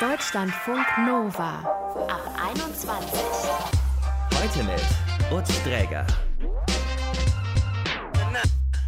Deutschlandfunk Nova ab 21. Heute mit Utz Dräger.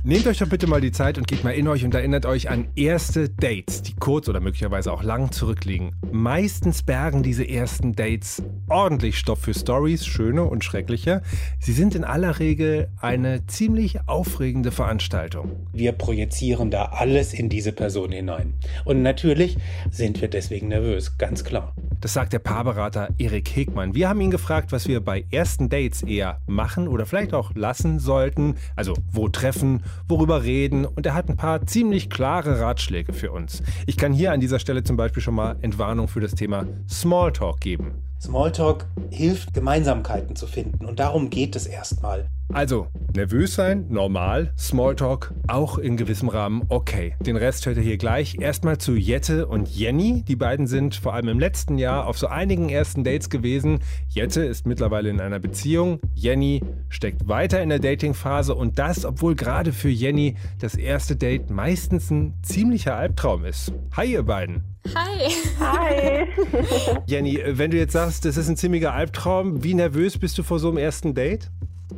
Nehmt euch doch bitte mal die Zeit und geht mal in euch und erinnert euch an erste Dates, die kurz oder möglicherweise auch lang zurückliegen. Meistens bergen diese ersten Dates ordentlich Stoff für Stories, schöne und schreckliche. Sie sind in aller Regel eine ziemlich aufregende Veranstaltung. Wir projizieren da alles in diese Person hinein. Und natürlich sind wir deswegen nervös, ganz klar. Das sagt der Paarberater Erik Hegmann. Wir haben ihn gefragt, was wir bei ersten Dates eher machen oder vielleicht auch lassen sollten. Also wo treffen, worüber reden. Und er hat ein paar ziemlich klare Ratschläge für uns. Ich kann hier an dieser Stelle zum Beispiel schon mal Entwarnung für das Thema Smalltalk geben. Smalltalk hilft, Gemeinsamkeiten zu finden. Und darum geht es erstmal. Also, nervös sein, normal, Smalltalk, auch in gewissem Rahmen okay. Den Rest hört ihr hier gleich. Erstmal zu Jette und Jenny. Die beiden sind vor allem im letzten Jahr auf so einigen ersten Dates gewesen. Jette ist mittlerweile in einer Beziehung. Jenny steckt weiter in der Datingphase und das, obwohl gerade für Jenny das erste Date meistens ein ziemlicher Albtraum ist. Hi, ihr beiden. Hi. Hi. Jenny, wenn du jetzt sagst, das ist ein ziemlicher Albtraum, wie nervös bist du vor so einem ersten Date?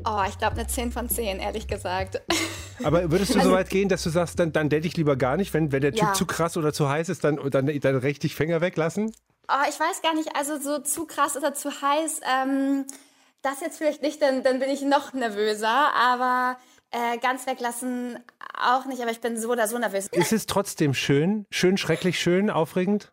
Oh, ich glaube eine 10 von 10, ehrlich gesagt. Aber würdest du so weit gehen, dass du sagst, dann, dann date ich lieber gar nicht, wenn, wenn der Typ Ja. zu krass oder zu heiß ist, dann, dann, dann richtig Fänger weglassen? Oh, ich weiß gar nicht, also so zu krass oder zu heiß, ähm, das jetzt vielleicht nicht, dann, dann bin ich noch nervöser, aber äh, ganz weglassen auch nicht, aber ich bin so oder so nervös. Ist es trotzdem schön? Schön, schrecklich, schön, aufregend?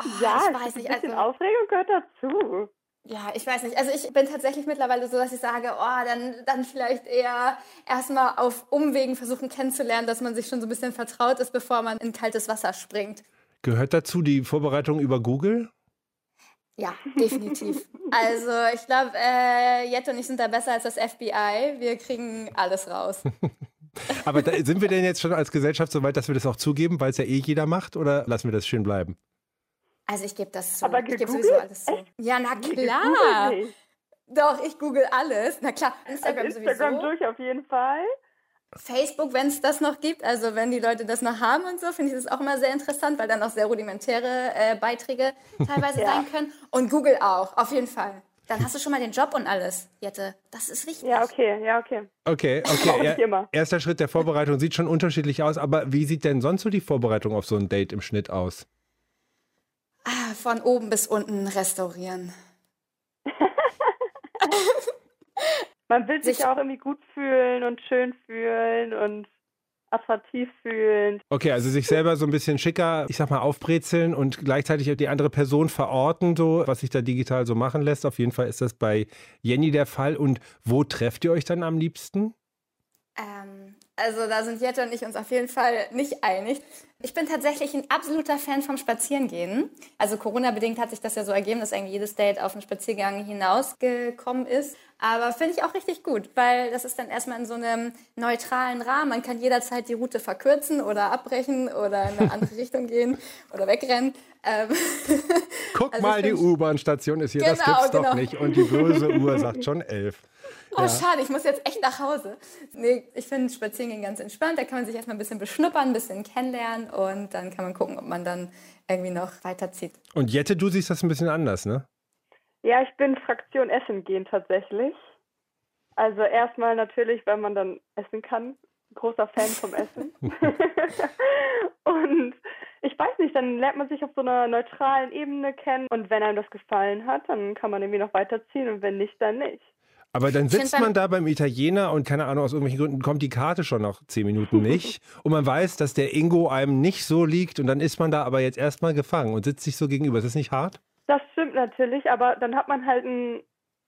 Oh, Ja, ich weiß ein nicht, bisschen also, Aufregung gehört dazu. ja, ich weiß nicht. Also ich bin tatsächlich mittlerweile so, dass ich sage, oh, dann, dann vielleicht eher erstmal auf Umwegen versuchen kennenzulernen, dass man sich schon so ein bisschen vertraut ist, bevor man in kaltes Wasser springt. Gehört dazu die Vorbereitung über Google? Ja, definitiv. Also ich glaube, äh, Jette und ich sind da besser als das FBI. Wir kriegen alles raus. Aber da, sind wir denn jetzt schon als Gesellschaft so weit, dass wir das auch zugeben, weil es ja eh jeder macht? Oder lassen wir das schön bleiben? Also ich gebe das zu. Aber ich gebe sowieso alles zu. Echt? Ja, na klar. Doch, ich google alles. Na klar, Also Instagram, Instagram sowieso. durch auf jeden Fall. Facebook, wenn es das noch gibt, also wenn die Leute das noch haben und so, finde ich das auch immer sehr interessant, weil dann auch sehr rudimentäre äh, Beiträge teilweise Ja. sein können. Und Google auch, auf jeden Fall. Dann hast du schon mal den Job und alles, Jette. Das ist wichtig. Ja, okay, ja, okay. Okay, okay. immer. erster Schritt der Vorbereitung sieht schon unterschiedlich aus, aber wie sieht denn sonst so die Vorbereitung auf so ein Date im Schnitt aus? Ah, Von oben bis unten restaurieren. Man will sich Sich- auch irgendwie gut fühlen und schön fühlen und attraktiv fühlen. Okay, also sich selber so ein bisschen schicker, ich sag mal, aufbrezeln und gleichzeitig die andere Person verorten, so was sich da digital so machen lässt. Auf jeden Fall ist das bei Jenny der Fall. Und wo trefft ihr euch dann am liebsten? Ähm, also da sind Jette und ich uns auf jeden Fall nicht einig. Ich bin tatsächlich ein absoluter Fan vom Spazierengehen. Also Corona-bedingt hat sich das ja so ergeben, dass eigentlich jedes Date auf einen Spaziergang hinausgekommen ist. Aber finde ich auch richtig gut, weil das ist dann erstmal in so einem neutralen Rahmen. Man kann jederzeit die Route verkürzen oder abbrechen oder in eine andere Richtung gehen oder wegrennen. Ähm, Guck Also mal, die U-Bahn-Station ist hier, das Genau, gibt's doch genau. nicht. Und die böse Uhr sagt schon elf. Oh, schade, ich muss jetzt echt nach Hause. Nee, ich finde Spazierengehen ganz entspannt. Da kann man sich erstmal ein bisschen beschnuppern, ein bisschen kennenlernen und dann kann man gucken, ob man dann irgendwie noch weiterzieht. Und Jette, du siehst das ein bisschen anders, ne? Ja, ich bin Fraktion Essen gehen tatsächlich. Also erstmal natürlich, weil man dann essen kann. Großer Fan vom Essen. und ich weiß nicht, dann lernt man sich auf so einer neutralen Ebene kennen. Und wenn einem das gefallen hat, dann kann man irgendwie noch weiterziehen und wenn nicht, dann nicht. Aber dann sitzt man da beim Italiener und keine Ahnung, aus irgendwelchen Gründen kommt die Karte schon nach zehn Minuten nicht. und man weiß, dass der Ingo einem nicht so liegt und dann ist man da aber jetzt erstmal gefangen und sitzt sich so gegenüber. Ist das nicht hart? Das stimmt natürlich, aber dann hat man halt ein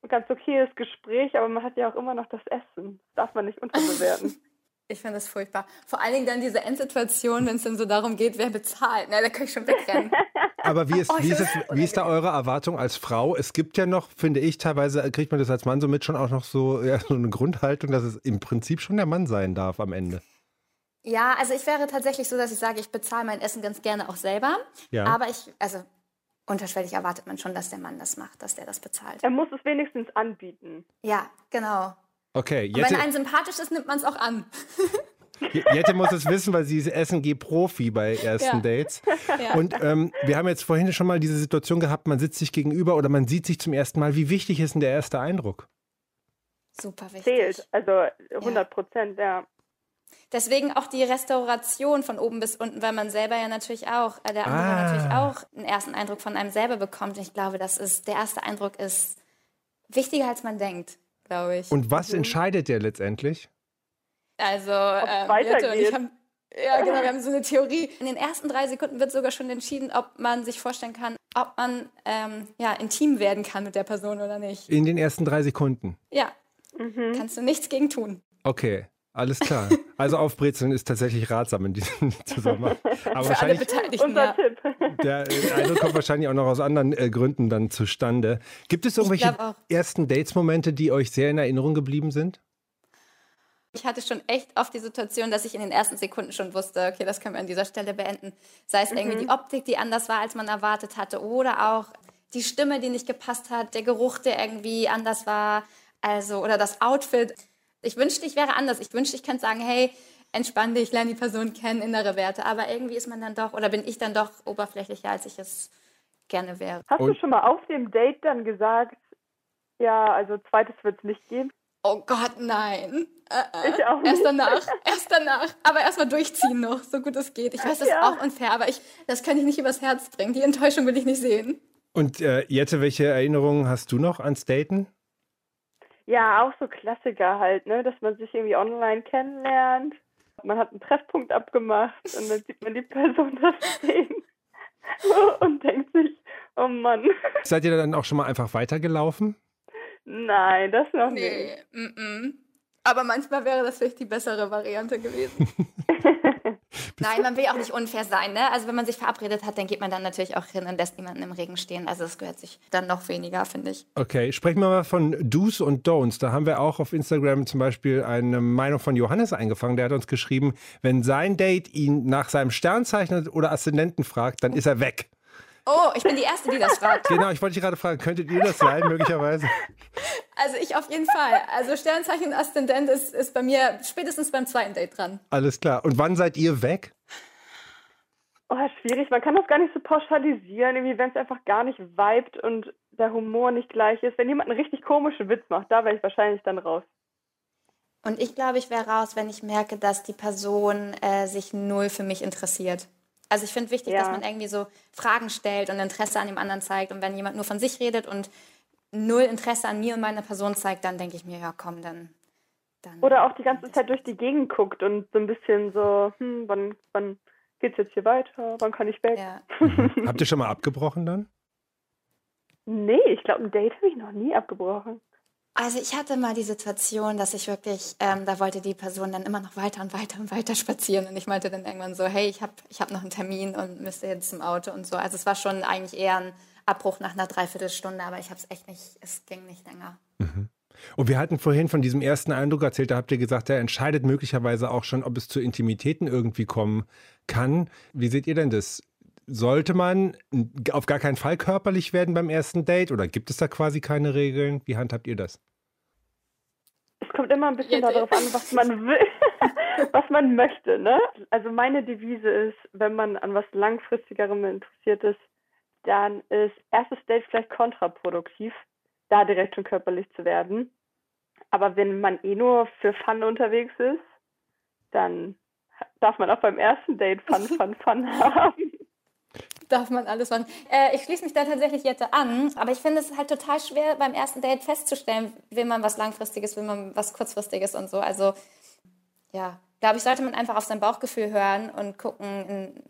ganz okayes Gespräch, aber man hat ja auch immer noch das Essen. Das darf man nicht unterbewerten. Ich finde das furchtbar. Vor allen Dingen dann diese Endsituation, wenn es dann so darum geht, wer bezahlt. Na, da kann ich schon wegrennen. Aber wie ist, Oh, wie, ist es, das wie ist da eure Erwartung als Frau? Es gibt ja noch, finde ich, teilweise kriegt man das als Mann so mit schon auch noch so, ja, so eine Grundhaltung, dass es im Prinzip schon der Mann sein darf am Ende. Ja, also ich wäre tatsächlich so, dass ich sage, ich bezahle mein Essen ganz gerne auch selber. Ja. Aber ich, also unterschwellig erwartet man schon, dass der Mann das macht, dass der das bezahlt. er muss es wenigstens anbieten. Ja, genau. Okay, Und jetzt. wenn einem sympathisch ist, nimmt man es auch an. Jette muss es wissen, weil sie ist SNG-Profi bei ersten Ja. Dates. Ja. Und ähm, wir haben jetzt vorhin schon mal diese Situation gehabt, man sitzt sich gegenüber oder man sieht sich zum ersten Mal. Wie wichtig ist denn der erste Eindruck? Super wichtig. Zählt. Also 100 Prozent, ja. Deswegen auch die Restauration von oben bis unten, weil man selber ja natürlich auch, äh, der andere Ah. natürlich auch einen ersten Eindruck von einem selber bekommt. Und ich glaube, das ist, der erste Eindruck ist wichtiger, als man denkt, glaube ich. Und was entscheidet der letztendlich? Also, ähm, weitergeht. Jette und ich haben, ja, genau, wir haben so eine Theorie. In den ersten drei Sekunden wird sogar schon entschieden, ob man sich vorstellen kann, ob man ähm, ja, intim werden kann mit der Person oder nicht. In den ersten drei Sekunden. Ja, kannst du nichts gegen tun. Okay, alles klar. Also aufbrezeln ist tatsächlich ratsam in diesem Zusammenhang. Aber Für alle wahrscheinlich, Beteiligten, Unser ja. Tipp. der äh, Eindruck kommt wahrscheinlich auch noch aus anderen äh, Gründen dann zustande. Gibt es irgendwelche ersten Dates-Momente, die euch sehr in Erinnerung geblieben sind? Ich hatte schon echt oft die Situation, dass ich in den ersten Sekunden schon wusste, okay, das können wir an dieser Stelle beenden. Sei es irgendwie die Optik, die anders war, als man erwartet hatte, oder auch die Stimme, die nicht gepasst hat, der Geruch, der irgendwie anders war, also oder das Outfit. Ich wünschte, ich wäre anders. Ich wünschte, ich könnte sagen, hey, entspann dich, lerne die Person kennen, innere Werte. Aber irgendwie ist man dann doch, oder bin ich dann doch oberflächlicher, als ich es gerne wäre. Hast du schon mal auf dem Date dann gesagt, ja, also zweites wird es nicht geben? Oh Gott, nein. Äh, Ich auch nicht. Erst danach, erst danach. Aber erstmal durchziehen noch, so gut es geht. Ich weiß, das Ja. ist auch unfair, aber ich, das kann ich nicht übers Herz bringen. Die Enttäuschung will ich nicht sehen. Und äh, Jette, welche Erinnerungen hast du noch ans Daten? Ja, auch so Klassiker halt, ne, dass man sich irgendwie online kennenlernt. Man hat einen Treffpunkt abgemacht und dann sieht man die Person da stehen und denkt sich, oh Mann, Seid ihr dann auch schon mal einfach weitergelaufen? nein, das noch nicht. Nee, mm -mm. Aber manchmal wäre das vielleicht die bessere Variante gewesen. Nein, man will ja auch nicht unfair sein, ne? Also wenn man sich verabredet hat, dann geht man dann natürlich auch hin und lässt niemanden im Regen stehen. Also das gehört sich dann noch weniger, finde ich. Okay, sprechen wir mal von Do's und Don'ts. Da haben wir auch auf Instagram zum Beispiel eine Meinung von Johannes eingefangen. Der hat uns geschrieben, wenn sein Date ihn nach seinem Sternzeichen oder Aszendenten fragt, dann ist er weg. Oh, ich bin die Erste, die das fragt. Genau, ich wollte dich gerade fragen, könntet ihr das sein, möglicherweise? Also ich auf jeden Fall. Also Sternzeichen Aszendent ist, ist bei mir spätestens beim zweiten Date dran. Alles klar. Und wann seid ihr weg? Oh, schwierig, man kann das gar nicht so pauschalisieren, irgendwie, wenn es einfach gar nicht vibet und der Humor nicht gleich ist. Wenn jemand einen richtig komischen Witz macht, da wäre ich wahrscheinlich dann raus. Und ich glaube, ich wäre raus, wenn ich merke, dass die Person äh, sich null für mich interessiert. Also ich finde wichtig, Ja. dass man irgendwie so Fragen stellt und Interesse an dem anderen zeigt. Und wenn jemand nur von sich redet und null Interesse an mir und meiner Person zeigt, dann denke ich mir, ja komm, dann. dann Oder auch die ganze Zeit durch die Gegend guckt und so ein bisschen so, hm, wann, wann geht's jetzt hier weiter? Wann kann ich weg? Ja. Habt ihr schon mal abgebrochen dann? Nee, ich glaube, ein Date habe ich noch nie abgebrochen. Also ich hatte mal die Situation, dass ich wirklich, ähm, da wollte die Person dann immer noch weiter und weiter und weiter spazieren. Und ich meinte dann irgendwann so, hey, ich habe ich hab noch einen Termin und müsste jetzt zum Auto und so. Also es war schon eigentlich eher ein Abbruch nach einer Dreiviertelstunde, aber ich habe es echt nicht, es ging nicht länger. Und wir hatten vorhin von diesem ersten Eindruck erzählt, da habt ihr gesagt, der entscheidet möglicherweise auch schon, ob es zu Intimitäten irgendwie kommen kann. Wie seht ihr denn das? Sollte man auf gar keinen Fall körperlich werden beim ersten Date oder gibt es da quasi keine Regeln? Wie handhabt ihr das? Es kommt immer ein bisschen Jetzt- darauf an, was man will, was man möchte, ne? Also meine Devise ist, wenn man an was langfristigerem interessiert ist, dann ist erstes Date vielleicht kontraproduktiv, da direkt schon körperlich zu werden. Aber wenn man eh nur für Fun unterwegs ist, dann darf man auch beim ersten Date Fun, Fun, Fun haben. Darf man alles machen. Äh, ich schließe mich da tatsächlich jetzt an, aber ich finde es halt total schwer, beim ersten Date festzustellen, will man was Langfristiges, will man was Kurzfristiges und so. Also, ja, glaube ich, sollte man einfach auf sein Bauchgefühl hören und gucken, in,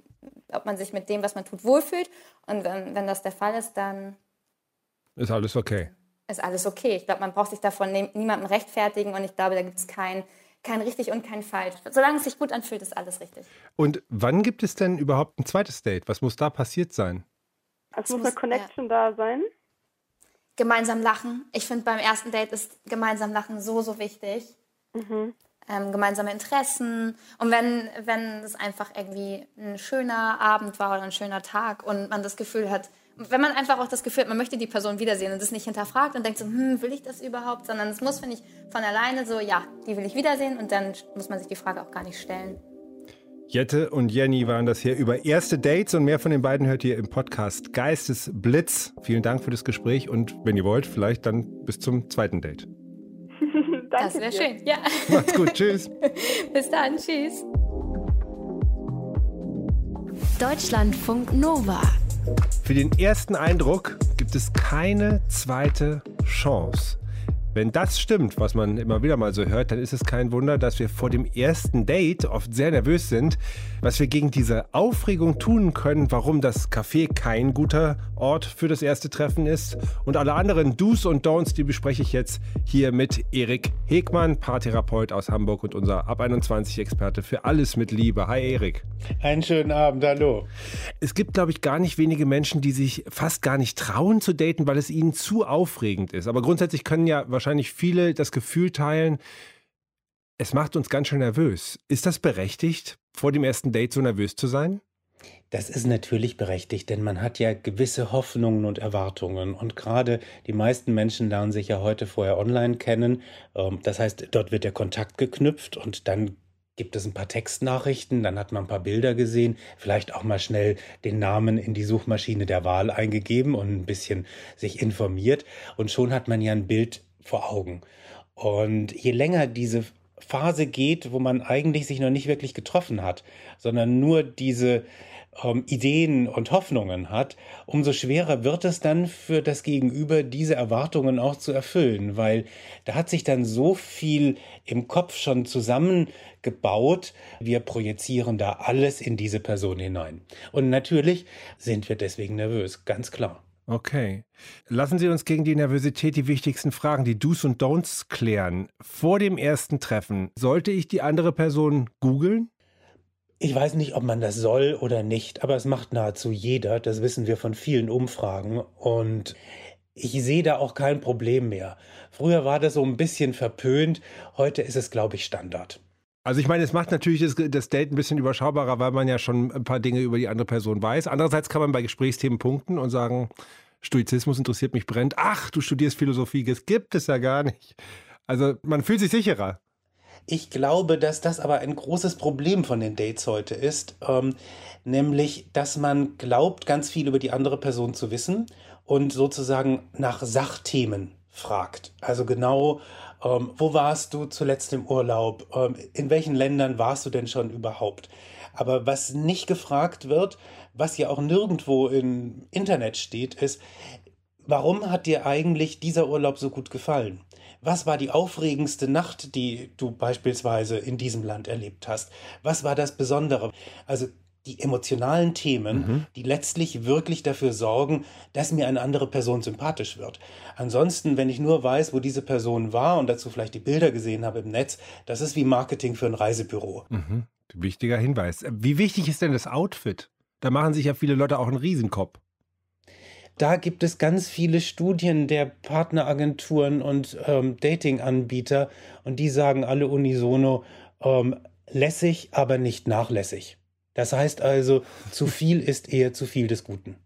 ob man sich mit dem, was man tut, wohlfühlt. Und wenn, wenn das der Fall ist, dann Ist alles okay. ist alles okay. Ich glaube, man braucht sich davon nie, niemandem rechtfertigen und ich glaube, da gibt es kein, kein richtig und kein falsch. Solange es sich gut anfühlt, ist alles richtig. Und wann gibt es denn überhaupt ein zweites Date? Was muss da passiert sein? Es muss muss- eine Connection da sein. Gemeinsam lachen. Ich finde, beim ersten Date ist gemeinsam lachen so, so wichtig. Ähm, gemeinsame Interessen. Und wenn, wenn es einfach irgendwie ein schöner Abend war oder ein schöner Tag und man das Gefühl hat, wenn man einfach auch das Gefühl hat, man möchte die Person wiedersehen und das nicht hinterfragt und denkt so, hm, will ich das überhaupt? Sondern es muss, finde ich, von alleine so, ja, die will ich wiedersehen und dann muss man sich die Frage auch gar nicht stellen. Jette und Jenny waren das hier über erste Dates und mehr von den beiden hört ihr im Podcast Geistesblitz. Vielen Dank für das Gespräch und wenn ihr wollt, vielleicht dann bis zum zweiten Date. Das wäre schön, ja. Macht's gut, tschüss. bis dann, tschüss. Deutschlandfunk Nova. Für den ersten Eindruck gibt es keine zweite Chance. Wenn das stimmt, was man immer wieder mal so hört, dann ist es kein Wunder, dass wir vor dem ersten Date oft sehr nervös sind, was wir gegen diese Aufregung tun können, warum das Café kein guter Ort für das erste Treffen ist. Und alle anderen Do's und Don'ts, die bespreche ich jetzt hier mit Erik Hegmann, Paartherapeut aus Hamburg und unser Ab 21 Experte für alles mit Liebe. Hi Erik. Einen schönen Abend, hallo. Es gibt, glaube ich, gar nicht wenige Menschen, die sich fast gar nicht trauen zu daten, weil es ihnen zu aufregend ist. Aber grundsätzlich können ja wahrscheinlich wahrscheinlich viele das Gefühl teilen, es macht uns ganz schön nervös. Ist das berechtigt, vor dem ersten Date so nervös zu sein? Das ist natürlich berechtigt, denn man hat ja gewisse Hoffnungen und Erwartungen. Und gerade die meisten Menschen lernen sich ja heute vorher online kennen. Ähm, das heißt, dort wird der Kontakt geknüpft und dann gibt es ein paar Textnachrichten, dann hat man ein paar Bilder gesehen, vielleicht auch mal schnell den Namen in die Suchmaschine der Wahl eingegeben und ein bisschen sich informiert. Und schon hat man ja ein Bild vor Augen. Und je länger diese Phase geht, wo man eigentlich sich noch nicht wirklich getroffen hat, sondern nur diese ähm, Ideen und Hoffnungen hat, umso schwerer wird es dann für das Gegenüber, diese Erwartungen auch zu erfüllen, weil da hat sich dann so viel im Kopf schon zusammengebaut, wir projizieren da alles in diese Person hinein. Und natürlich sind wir deswegen nervös, ganz klar. Okay. Lassen Sie uns gegen die Nervosität die wichtigsten Fragen, die Do's und Don'ts klären. Vor dem ersten Treffen, sollte ich die andere Person googeln? Ich weiß nicht, ob man das soll oder nicht, aber es macht nahezu jeder. Das wissen wir von vielen Umfragen. Und ich sehe da auch kein Problem mehr. Früher war das so ein bisschen verpönt, heute ist es, glaube ich, Standard. Also ich meine, es macht natürlich das, das, Date ein bisschen überschaubarer, weil man ja schon ein paar Dinge über die andere Person weiß. Andererseits kann man bei Gesprächsthemen punkten und sagen, Stoizismus interessiert mich brennt. Ach, du studierst Philosophie, das gibt es ja gar nicht. Also man fühlt sich sicherer. Ich glaube, dass das aber ein großes Problem von den Dates heute ist, ähm, nämlich, dass man glaubt, ganz viel über die andere Person zu wissen und sozusagen nach Sachthemen fragt. Also genau, ähm, wo warst du zuletzt im Urlaub? Ähm, in welchen Ländern warst du denn schon überhaupt? Aber was nicht gefragt wird, was ja auch nirgendwo im Internet steht, ist, warum hat dir eigentlich dieser Urlaub so gut gefallen? Was war die aufregendste Nacht, die du beispielsweise in diesem Land erlebt hast? Was war das Besondere? Also die emotionalen Themen, mhm. die letztlich wirklich dafür sorgen, dass mir eine andere Person sympathisch wird. Ansonsten, wenn ich nur weiß, wo diese Person war und dazu vielleicht die Bilder gesehen habe im Netz, das ist wie Marketing für ein Reisebüro. Mhm. Wichtiger Hinweis. Wie wichtig ist denn das Outfit? Da machen sich ja viele Leute auch einen Riesenkopf. Da gibt es ganz viele Studien der Partneragenturen und ähm, Datinganbieter und die sagen alle unisono ähm, lässig, aber nicht nachlässig. Das heißt also, zu viel ist eher zu viel des Guten.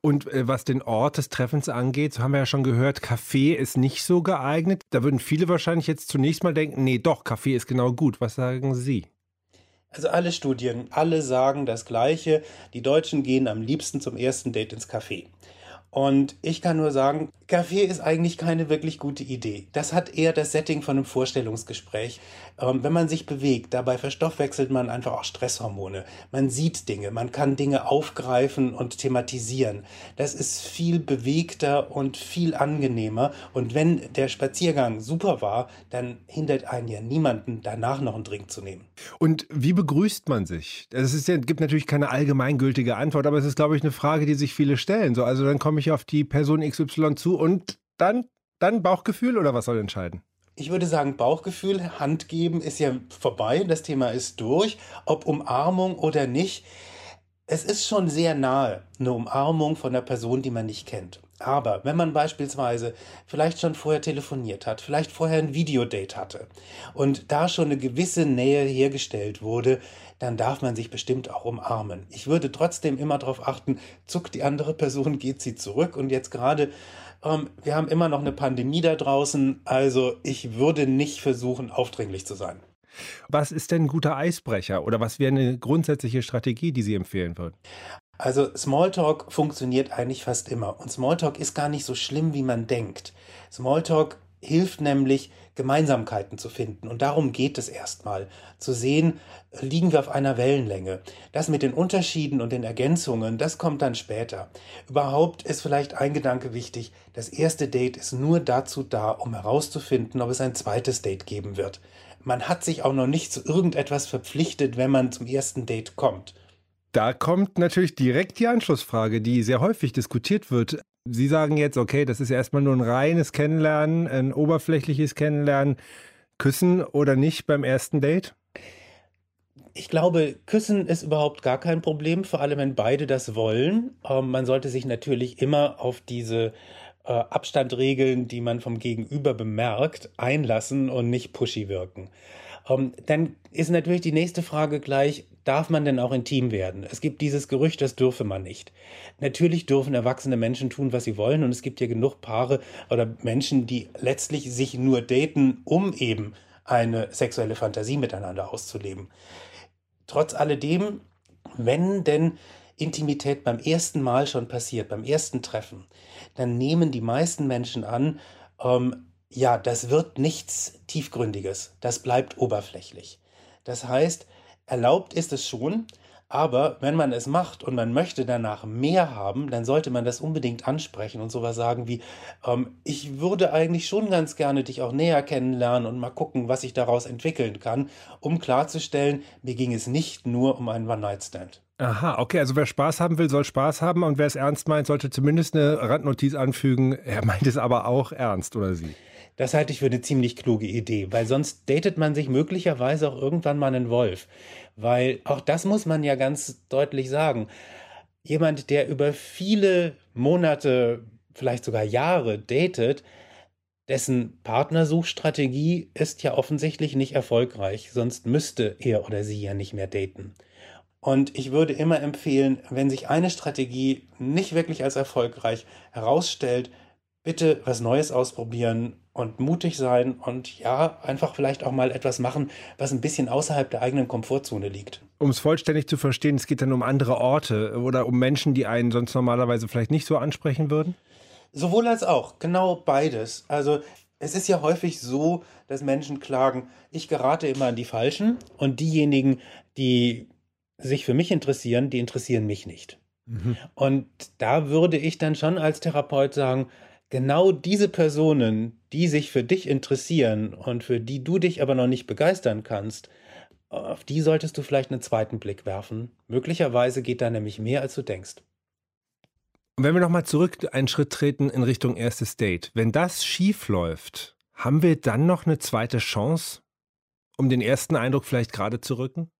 Und äh, was den Ort des Treffens angeht, so haben wir ja schon gehört, Kaffee ist nicht so geeignet. Da würden viele wahrscheinlich jetzt zunächst mal denken, nee, doch, Kaffee ist genau gut. Was sagen Sie? Also alle Studien, alle sagen das Gleiche. Die Deutschen gehen am liebsten zum ersten Date ins Café. Und ich kann nur sagen, Kaffee ist eigentlich keine wirklich gute Idee. Das hat eher das Setting von einem Vorstellungsgespräch. Ähm, wenn man sich bewegt, dabei verstoffwechselt man einfach auch Stresshormone. Man sieht Dinge, man kann Dinge aufgreifen und thematisieren. Das ist viel bewegter und viel angenehmer. Und wenn der Spaziergang super war, dann hindert einen ja niemanden, danach noch einen Drink zu nehmen. Und wie begrüßt man sich? Es ist ja, gibt natürlich keine allgemeingültige Antwort, aber es ist, glaube ich, eine Frage, die sich viele stellen. So, also dann komme ich auf die Person XY zu und dann, dann Bauchgefühl oder was soll entscheiden? Ich würde sagen, Bauchgefühl, Hand geben ist ja vorbei, das Thema ist durch. Ob Umarmung oder nicht, es ist schon sehr nahe, eine Umarmung von einer Person, die man nicht kennt. Aber wenn man beispielsweise vielleicht schon vorher telefoniert hat, vielleicht vorher ein Videodate hatte und da schon eine gewisse Nähe hergestellt wurde, dann darf man sich bestimmt auch umarmen. Ich würde trotzdem immer darauf achten, zuckt die andere Person, geht sie zurück. Und jetzt gerade, ähm, wir haben immer noch eine Pandemie da draußen, also ich würde nicht versuchen, aufdringlich zu sein. Was ist denn ein guter Eisbrecher oder was wäre eine grundsätzliche Strategie, die Sie empfehlen würden? Also Smalltalk funktioniert eigentlich fast immer. Und Smalltalk ist gar nicht so schlimm, wie man denkt. Smalltalk hilft nämlich, Gemeinsamkeiten zu finden. Und darum geht es erstmal. Zu sehen, liegen wir auf einer Wellenlänge. Das mit den Unterschieden und den Ergänzungen, das kommt dann später. Überhaupt ist vielleicht ein Gedanke wichtig. Das erste Date ist nur dazu da, um herauszufinden, ob es ein zweites Date geben wird. Man hat sich auch noch nicht zu irgendetwas verpflichtet, wenn man zum ersten Date kommt. Da kommt natürlich direkt die Anschlussfrage, die sehr häufig diskutiert wird. Sie sagen jetzt, okay, das ist erstmal nur ein reines Kennenlernen, ein oberflächliches Kennenlernen. Küssen oder nicht beim ersten Date? Ich glaube, Küssen ist überhaupt gar kein Problem, vor allem wenn beide das wollen. Ähm, man sollte sich natürlich immer auf diese äh, Abstandregeln, die man vom Gegenüber bemerkt, einlassen und nicht pushy wirken. Ähm, dann ist natürlich die nächste Frage gleich, darf man denn auch intim werden? Es gibt dieses Gerücht, das dürfe man nicht. Natürlich dürfen erwachsene Menschen tun, was sie wollen und es gibt ja genug Paare oder Menschen, die letztlich sich nur daten, um eben eine sexuelle Fantasie miteinander auszuleben. Trotz alledem, wenn denn Intimität beim ersten Mal schon passiert, beim ersten Treffen, dann nehmen die meisten Menschen an, ähm, ja, das wird nichts Tiefgründiges, das bleibt oberflächlich. Das heißt, erlaubt ist es schon, aber wenn man es macht und man möchte danach mehr haben, dann sollte man das unbedingt ansprechen und sowas sagen wie, ähm, ich würde eigentlich schon ganz gerne dich auch näher kennenlernen und mal gucken, was sich daraus entwickeln kann, um klarzustellen, mir ging es nicht nur um einen One-Night-Stand. Aha, okay, also wer Spaß haben will, soll Spaß haben und wer es ernst meint, sollte zumindest eine Randnotiz anfügen, er meint es aber auch ernst, oder sie? Das halte ich für eine ziemlich kluge Idee, weil sonst datet man sich möglicherweise auch irgendwann mal einen Wolf. Weil auch das muss man ja ganz deutlich sagen. Jemand, der über viele Monate, vielleicht sogar Jahre datet, dessen Partnersuchstrategie ist ja offensichtlich nicht erfolgreich, sonst müsste er oder sie ja nicht mehr daten. Und ich würde immer empfehlen, wenn sich eine Strategie nicht wirklich als erfolgreich herausstellt, bitte was Neues ausprobieren und mutig sein und ja, einfach vielleicht auch mal etwas machen, was ein bisschen außerhalb der eigenen Komfortzone liegt. Um es vollständig zu verstehen, es geht dann um andere Orte oder um Menschen, die einen sonst normalerweise vielleicht nicht so ansprechen würden? Sowohl als auch, genau beides. Also es ist ja häufig so, dass Menschen klagen, ich gerate immer an die Falschen und diejenigen, die sich für mich interessieren, die interessieren mich nicht. Mhm. Und da würde ich dann schon als Therapeut sagen, genau diese Personen, die sich für dich interessieren und für die du dich aber noch nicht begeistern kannst, auf die solltest du vielleicht einen zweiten Blick werfen. Möglicherweise geht da nämlich mehr, als du denkst. Und wenn wir nochmal zurück einen Schritt treten in Richtung erstes Date, wenn das schief läuft, haben wir dann noch eine zweite Chance, um den ersten Eindruck vielleicht gerade zu rücken?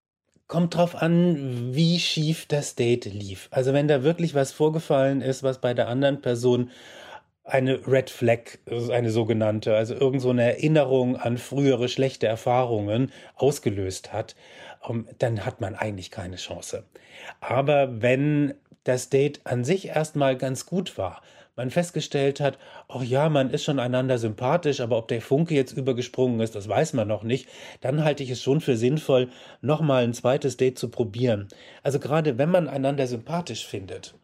Kommt drauf an, wie schief das Date lief. Also wenn da wirklich was vorgefallen ist, was bei der anderen Person eine Red Flag, eine sogenannte, also irgend so eine Erinnerung an frühere schlechte Erfahrungen ausgelöst hat, ähm, dann hat man eigentlich keine Chance. Aber wenn das Date an sich erstmal ganz gut war, man festgestellt hat, ach ja, man ist schon einander sympathisch, aber ob der Funke jetzt übergesprungen ist, das weiß man noch nicht, dann halte ich es schon für sinnvoll, nochmal ein zweites Date zu probieren. Also gerade wenn man einander sympathisch findet,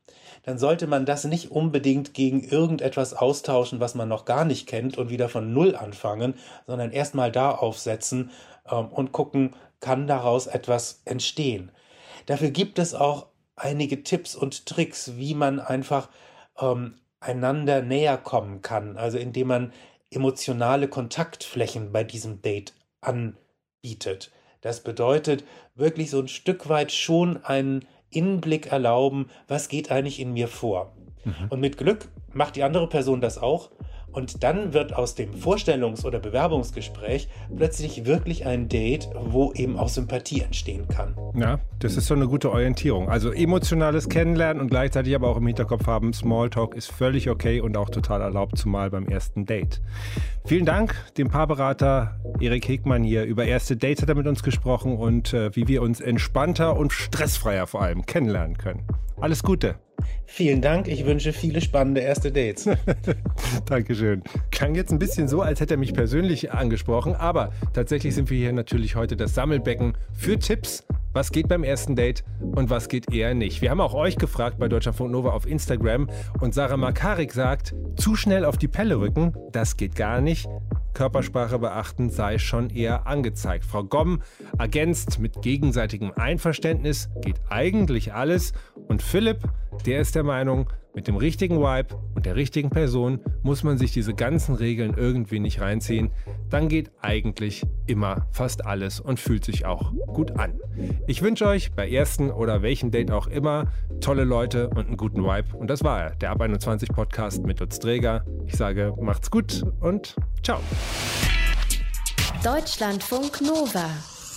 dann sollte man das nicht unbedingt gegen irgendetwas austauschen, was man noch gar nicht kennt und wieder von Null anfangen, sondern erstmal da aufsetzen ähm, und gucken, kann daraus etwas entstehen. Dafür gibt es auch einige Tipps und Tricks, wie man einfach ähm, einander näher kommen kann, also indem man emotionale Kontaktflächen bei diesem Date anbietet. Das bedeutet wirklich so ein Stück weit schon einen Innenblick erlauben, was geht eigentlich in mir vor. Mhm. Und mit Glück macht die andere Person das auch Und dann wird aus dem Vorstellungs- oder Bewerbungsgespräch plötzlich wirklich ein Date, wo eben auch Sympathie entstehen kann. Ja, das ist so eine gute Orientierung. Also emotionales Kennenlernen und gleichzeitig aber auch im Hinterkopf haben, Smalltalk ist völlig okay und auch total erlaubt, zumal beim ersten Date. Vielen Dank dem Paarberater Erik Hegmann hier. Über erste Dates hat er mit uns gesprochen und äh, wie wir uns entspannter und stressfreier vor allem kennenlernen können. Alles Gute. Vielen Dank. Ich wünsche viele spannende erste Dates. Dankeschön. Klang jetzt ein bisschen so, als hätte er mich persönlich angesprochen, aber tatsächlich sind wir hier natürlich heute das Sammelbecken für Tipps. Was geht beim ersten Date und was geht eher nicht? Wir haben auch euch gefragt bei Deutschlandfunk Nova auf Instagram und Sarah Makarik sagt, zu schnell auf die Pelle rücken, das geht gar nicht. Körpersprache beachten sei schon eher angezeigt. Frau Gomm ergänzt, mit gegenseitigem Einverständnis geht eigentlich alles. Und Philipp, der ist der Meinung, mit dem richtigen Vibe und der richtigen Person muss man sich diese ganzen Regeln irgendwie nicht reinziehen. Dann geht eigentlich immer fast alles und fühlt sich auch gut an. Ich wünsche euch bei ersten oder welchen Date auch immer tolle Leute und einen guten Vibe. Und das war er, der Ab 21 Podcast mit Lutz Träger. Ich sage, macht's gut und ciao. Deutschlandfunk Nova.